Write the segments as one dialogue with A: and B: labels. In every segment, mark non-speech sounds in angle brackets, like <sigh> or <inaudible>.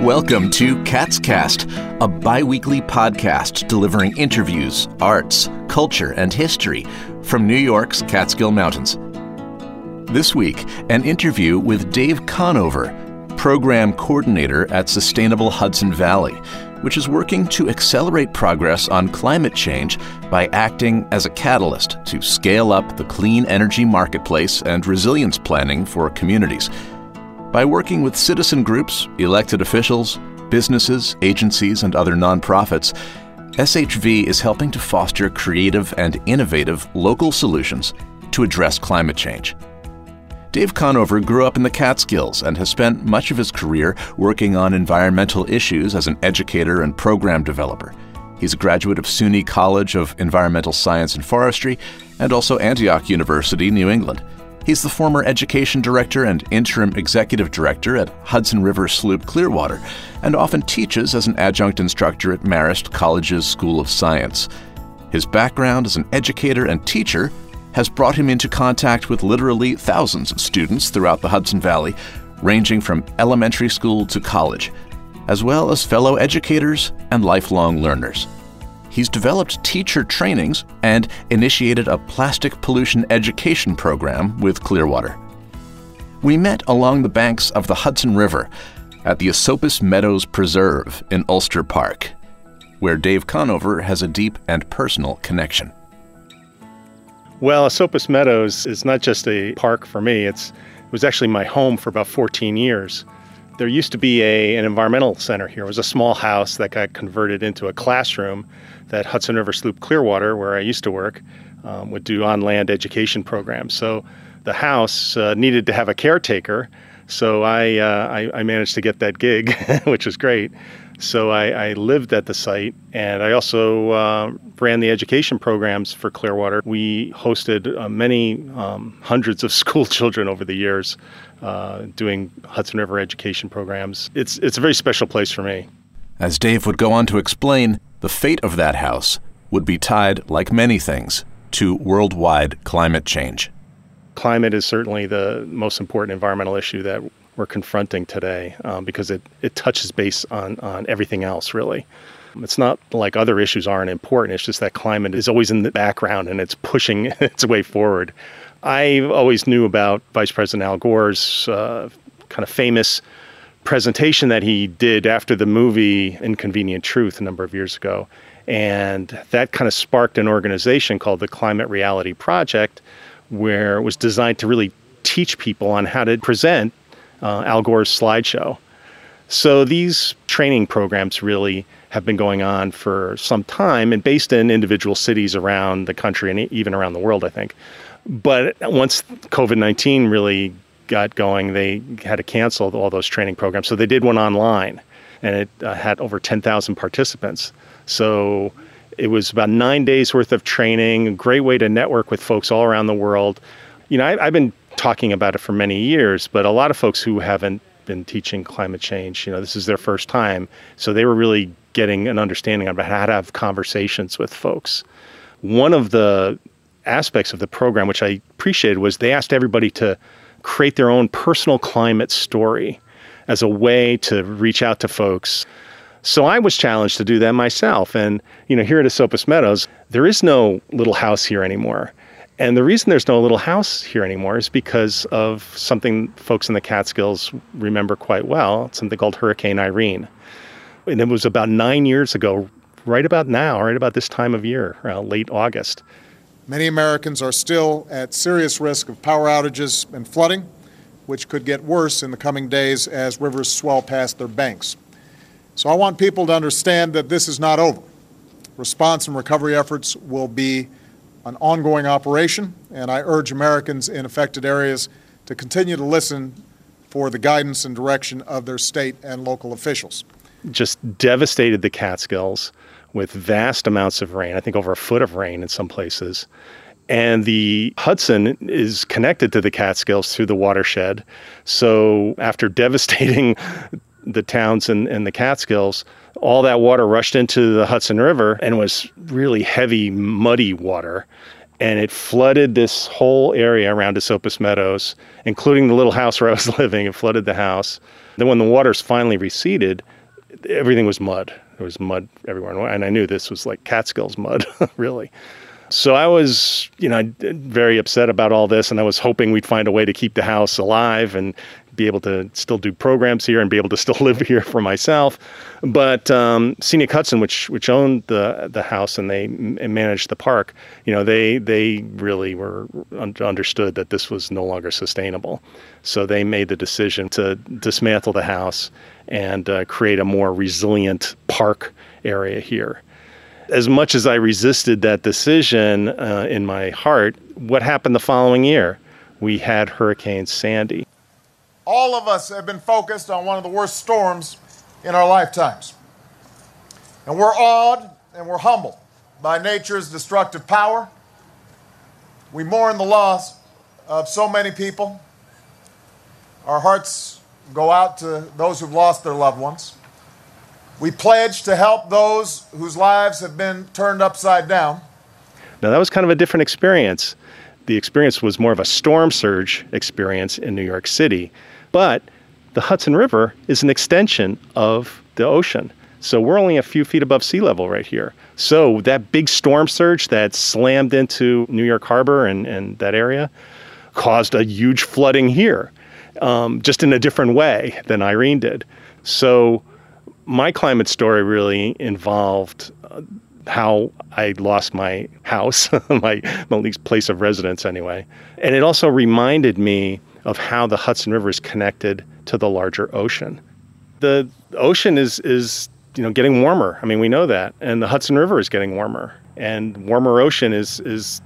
A: Welcome to Catscast, a bi weekly podcast delivering interviews, arts, culture, and history from New York's Catskill Mountains. This week, an interview with Dave Conover, Program Coordinator at Sustainable Hudson Valley, which is working to accelerate progress on climate change by acting as a catalyst to scale up the clean energy marketplace and resilience planning for communities. By working with citizen groups, elected officials, businesses, agencies, and other nonprofits, SHV is helping to foster creative and innovative local solutions to address climate change. Dave Conover grew up in the Catskills and has spent much of his career working on environmental issues as an educator and program developer. He's a graduate of SUNY College of Environmental Science and Forestry and also Antioch University, New England. He's the former education director and interim executive director at Hudson River Sloop Clearwater, and often teaches as an adjunct instructor at Marist College's School of Science. His background as an educator and teacher has brought him into contact with literally thousands of students throughout the Hudson Valley, ranging from elementary school to college, as well as fellow educators and lifelong learners he's developed teacher trainings and initiated a plastic pollution education program with Clearwater. We met along the banks of the Hudson River at the Esopus Meadows Preserve in Ulster Park, where Dave Conover has a deep and personal connection.
B: Well, Esopus Meadows is not just a park for me, it's, it was actually my home for about 14 years. There used to be a, an environmental center here. It was a small house that got converted into a classroom that Hudson River Sloop Clearwater, where I used to work, um, would do on land education programs. So the house uh, needed to have a caretaker. So I, uh, I, I, managed to get that gig, <laughs> which was great. So I, I, lived at the site and I also uh, ran the education programs for Clearwater. We hosted uh, many um, hundreds of <laughs> school children over the years uh, doing Hudson River education programs. It's, it's a very special place for me.
A: As Dave would go on to explain, the fate of that house would be tied, like many things, to worldwide climate change.
B: Climate is certainly the most important environmental issue that we're confronting today um, because it, it touches base on, on everything else, really. It's not like other issues aren't important. It's just that climate is always in the background and it's pushing <laughs> its way forward. I always knew about Vice President Al Gore's uh, kind of famous presentation that he did after the movie Inconvenient Truth a number of years ago. And that kind of sparked an organization called the Climate Reality Project, where it was designed to really teach people on how to present uh, Al Gore's slideshow. So these training programs really have been going on for some time and based in individual cities around the country and even around the world, I think. But once COVID 19 really got going, they had to cancel all those training programs. So they did one online, and it uh, had over 10,000 participants. So it was about nine days worth of training, a great way to network with folks all around the world. You know, I, I've been talking about it for many years, but a lot of folks who haven't been teaching climate change, you know, this is their first time. So they were really getting an understanding about how to have conversations with folks. One of the aspects of the program, which I appreciated, was they asked everybody to create their own personal climate story as a way to reach out to folks. So I was challenged to do that myself. And, you know, here at Esopus Meadows, there is no little house here anymore. And the reason there's no little house here anymore is because of something folks in the Catskills remember quite well, something called Hurricane Irene. And it was about nine years ago, right about now, right about this time of year, late August.
C: Many Americans are still at serious risk of power outages and flooding, which could get worse in the coming days as rivers swell past their banks. So I want people to understand that this is not over. Response and recovery efforts will be an ongoing operation, and I urge Americans in affected areas to continue to listen for the guidance and direction of their state and local officials.
B: Just devastated the Catskills with vast amounts of rain, I think over a foot of rain in some places. And the Hudson is connected to the Catskills through the watershed. So after <laughs> devastating the towns in, in the Catskills, all that water rushed into the Hudson River and was really heavy, muddy water. and it flooded this whole area around Esopus Meadows, including the little house where I was <laughs> living. It flooded the house. Then, when the waters finally receded, everything was mud. There was mud everywhere, and I knew this was like Catskills mud, <laughs> really. So I was, you know, very upset about all this, and I was hoping we'd find a way to keep the house alive and be able to still do programs here and be able to <laughs> still live here for myself. But um, Scenic Hudson, which which owned the the house and they managed the park, you know, they they really were understood that this was no longer sustainable. So they made the decision to dismantle the house and uh, create a more resilient park area here as much as I resisted that decision uh, in my heart, what happened the following year? We had Hurricane Sandy.
C: All of us have been focused on one of the worst storms in our lifetimes. And we're awed and we're humbled by nature's destructive power. We mourn the loss of so many people. Our hearts go out to those who've lost their loved ones. We pledge to help those whose lives have been turned upside down.
B: Now, that was kind of a different experience. The experience was more of a storm surge experience in New York City, but the Hudson River is an extension of the ocean. So we're only a few feet above sea level right here. So that big storm surge that slammed into New York Harbor and, and that area caused a huge flooding here, um, just in a different way than Irene did. So my climate story really involved uh, how I lost my house, <laughs> my, my place of residence anyway. And it also reminded me of how the Hudson River is connected to the larger ocean. The ocean is, is you know, getting warmer. I mean, we know that. And the Hudson River is getting warmer. And warmer ocean is, is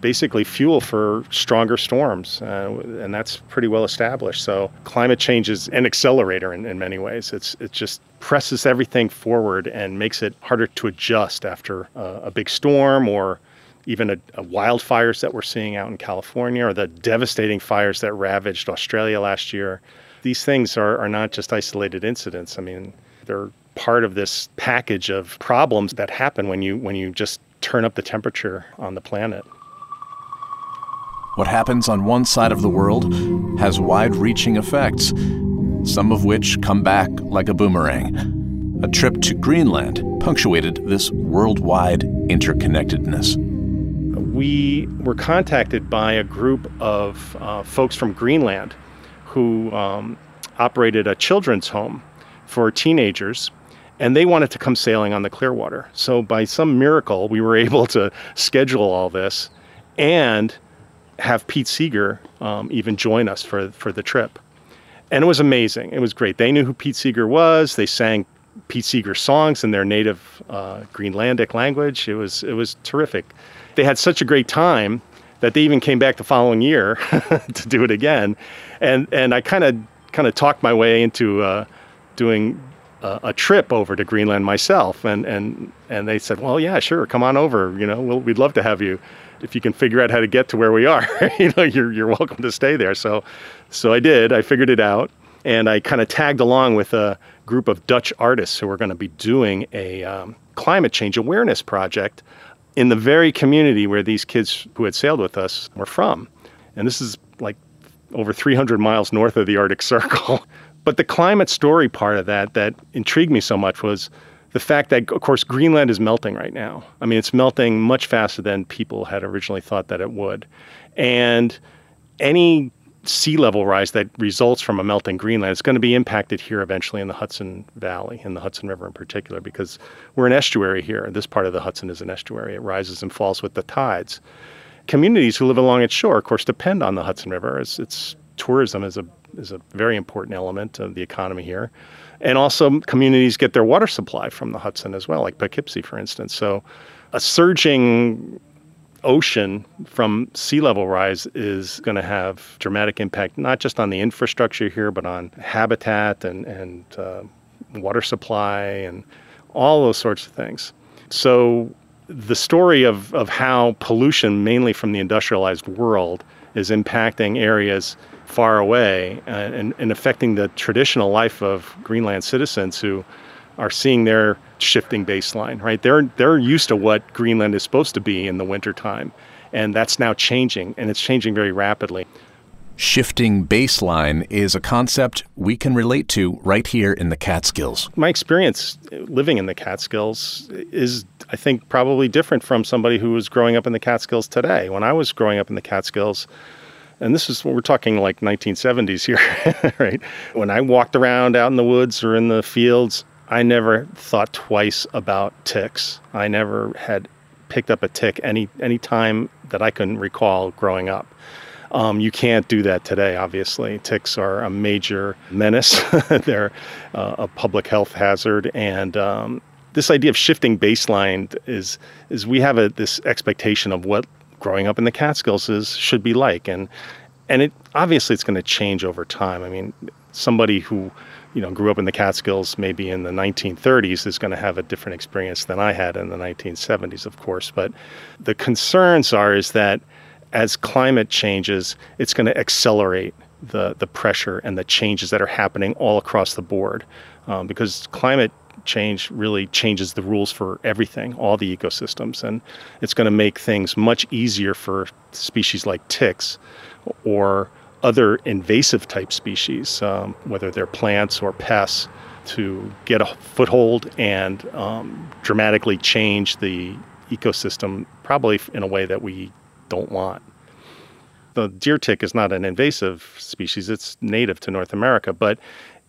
B: basically fuel for stronger storms, uh, and that's pretty well established. So climate change is an accelerator in, in many ways. It's it just presses everything forward and makes it harder to adjust after uh, a big storm or even a, a, wildfires that we're seeing out in California or the devastating fires that ravaged Australia last year. These things are, are not just isolated incidents. I mean, they're part of this package of problems that happen when you when you just turn up the temperature on the planet.
A: What happens on one side of the world has wide reaching effects, some of which come back like a boomerang. A trip to Greenland punctuated this worldwide interconnectedness.
B: We were contacted by a group of uh, folks from Greenland who um, operated a children's home for teenagers and they wanted to come sailing on the Clearwater. So, by some miracle, we were <laughs> able to schedule all this and have Pete Seeger um, even join us for for the trip, and it was amazing. It was great. They knew who Pete Seeger was. They sang Pete Seeger songs in their native uh, Greenlandic language. It was it was terrific. They had such a great time that they even came back the following year <laughs> to do it again, and and I kind of kind of talked my way into uh, doing a, a, trip over to Greenland myself, and and and they said, well, yeah, sure, come on over. You know, we'll, we'd love to have you if you can figure out how to get to where we are, <laughs> you know, you're you're welcome to stay there. So, so I did. I figured it out, and I kind of tagged along with a group of Dutch artists who were going to be doing a um, climate change awareness project in the very community where these kids who had sailed with us were from, and this is like over 300 miles north of the Arctic <laughs> Circle. but the climate story part of that that intrigued me so much was the fact that, of course, Greenland is melting right now. I mean, it's melting much faster than people had originally thought that it would. And any sea level rise that results from a melting Greenland is going to be impacted here eventually in the Hudson Valley, in the Hudson River in particular, because we're an estuary here. This part of the Hudson is an estuary. It rises and falls with the tides. Communities who live along its shore, of course, depend on the Hudson River. It's, it's tourism is a is a very important element of the economy here. And also, communities get their water supply from the Hudson as well, like Poughkeepsie, for instance. So, a surging ocean from sea level rise is going to have dramatic impact, not just on the infrastructure here, but on habitat and, and uh, water supply and all those sorts of things. So, the story of, of how pollution, mainly from the industrialized world, is impacting areas far away uh, and, and affecting the traditional life of Greenland citizens who are seeing their shifting baseline, right? They're, they're used to what Greenland is supposed to be in the wintertime. And that's now changing, and it's changing very rapidly.
A: Shifting baseline is a concept we can relate to right here in the Catskills.
B: My experience living in the Catskills is, I think, probably different from somebody who was growing up in the Catskills today. When I was growing up in the Catskills, and this is what we're talking like 1970s here, <laughs> right? When I walked around out in the woods or in the fields, I never thought twice about ticks. I never had picked up a tick any any time that I can recall growing up. Um, you can't do that today, obviously. Ticks are a major menace, <laughs> they're uh, a public health hazard. And um, this idea of shifting baseline is, is we have a, this expectation of what growing up in the Catskills is, should be like. And, and it obviously it's going to change over time. I mean, somebody who you know grew up in the Catskills maybe in the 1930s is going to have a different experience than I had in the 1970s, of course. But the concerns are is that as climate changes, it's going to accelerate the, the pressure and the changes that are happening all across the board. Um, because climate change really changes the rules for everything, all the ecosystems. And it's going to make things much easier for species like ticks or other invasive type species, um, whether they're plants or pests, to get a foothold and um, dramatically change the ecosystem, probably in a way that we don't want. The deer tick is not an invasive species, it's native to North America, but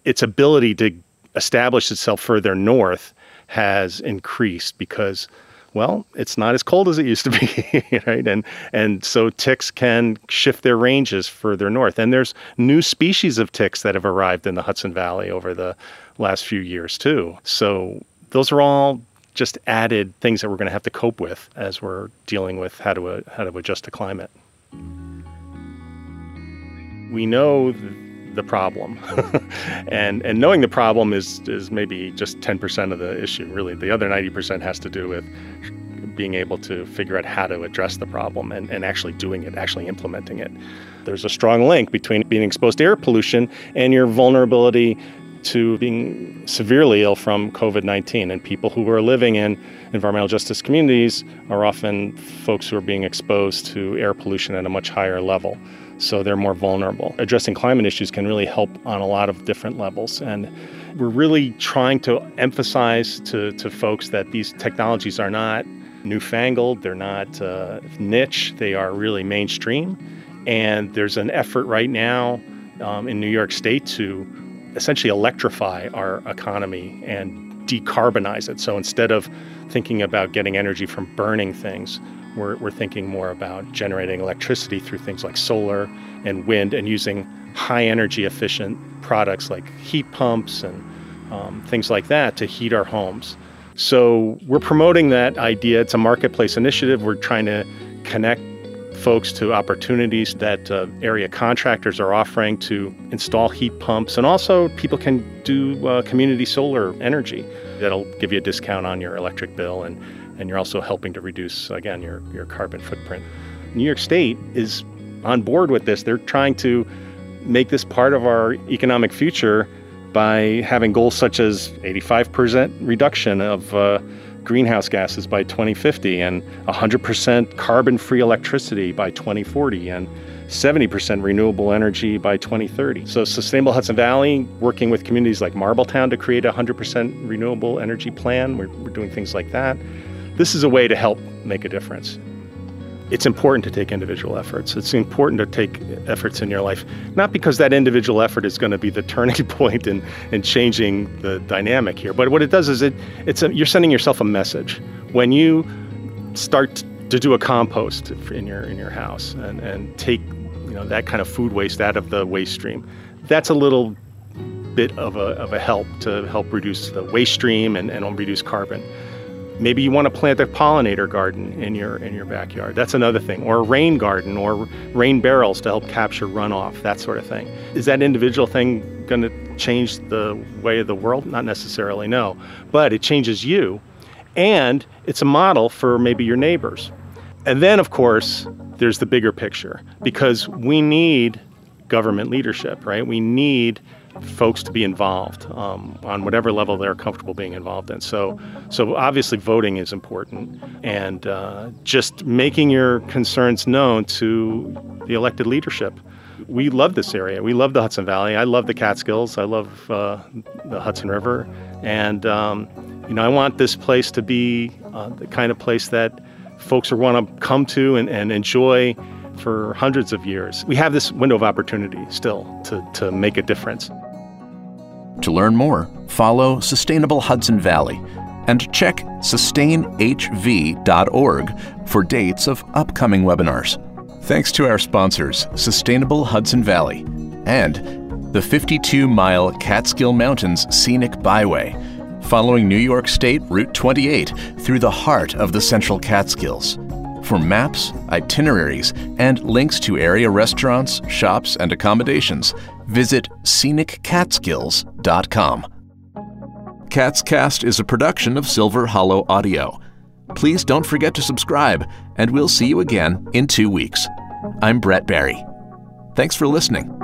B: its ability to establish itself further north has increased because well, it's not as cold as it used to be, <laughs> right? And and so ticks can shift their ranges further north. And there's new species of ticks that have arrived in the Hudson Valley over the last few years too. So those are all just added things that we're going to have to cope with as we're dealing with how to uh, how to adjust to climate. We know the problem, <laughs> <laughs> and and knowing the problem is is maybe just ten percent of the issue. Really, the other ninety percent has to do with being able to figure out how to address the problem and, and actually doing it, actually implementing it. There's a strong link between being exposed to air pollution and your vulnerability to being severely ill from COVID 19. And people who are living in environmental justice communities are often folks who are being exposed to air pollution at a much higher level. So they're more vulnerable. Addressing climate issues can really help on a lot of different levels. And we're really trying to emphasize to, to folks that these technologies are not newfangled, they're not uh, niche, they are really mainstream. And there's an effort right now um, in New York State to essentially electrify our economy and decarbonize it. So instead of thinking about getting energy from burning things, we're, we're thinking more about generating electricity through things like solar and wind and using high energy efficient products like heat pumps and um, things like that to heat our homes. So we're promoting that idea. It's a marketplace initiative. We're trying to connect folks to opportunities that uh, area contractors are offering to install heat pumps. And also, people can do uh, community solar energy that'll give you a discount on your electric bill. And, and you're also helping to reduce, again, your, your carbon footprint. New York State is on board with this. They're trying to make this part of our economic future by having goals such as 85% reduction of. Uh, greenhouse gases by 2050 and 100% carbon free electricity by 2040 and 70% renewable energy by 2030. So, Sustainable Hudson Valley, working with communities like Marbletown to create a 100% renewable energy plan, we're, we're doing things like that. This is a way to help make a difference it's important to take individual efforts. It's important to take efforts in your life, not because that individual effort is going to be the <laughs> turning point in, in changing the dynamic here, but what it does is it it's a, you're sending yourself a message when you start to do a compost in your in your house and, and take you know that kind of food waste out of the waste stream. That's a little bit of a, of a help to help reduce the waste stream and, and reduce carbon. Maybe you want to plant a pollinator garden in your in your backyard. That's another thing. Or a rain garden or rain barrels to help capture runoff, that sort of thing. Is that individual thing going to change the way of the world? Not necessarily, no. But it changes you and it's a model for maybe your neighbors. And then of course, there's the bigger picture because we need government leadership, right? We need folks to be involved um, on whatever level they're comfortable being involved in. So, so obviously voting is important, and uh, just making your concerns known to the elected leadership. We love this area. We love the Hudson Valley. I love the Catskills. I love uh, the Hudson River, and um, you know I want this place to be uh, the kind of place that folks are want to come to and, and enjoy for hundreds of years. We have this window of opportunity still to, to make a difference.
A: To learn more, follow Sustainable Hudson Valley and check sustainhv.org for dates of upcoming webinars. Thanks to our sponsors, Sustainable Hudson Valley and the 52 mile Catskill Mountains Scenic Byway, following New York State Route 28 through the heart of the Central Catskills. For maps, itineraries, and links to area restaurants, shops, and accommodations, visit sceniccatskills.com. Catscast is a production of Silver Hollow Audio. Please don't forget to subscribe, and we'll see you again in two weeks. I'm Brett Barry. Thanks for listening.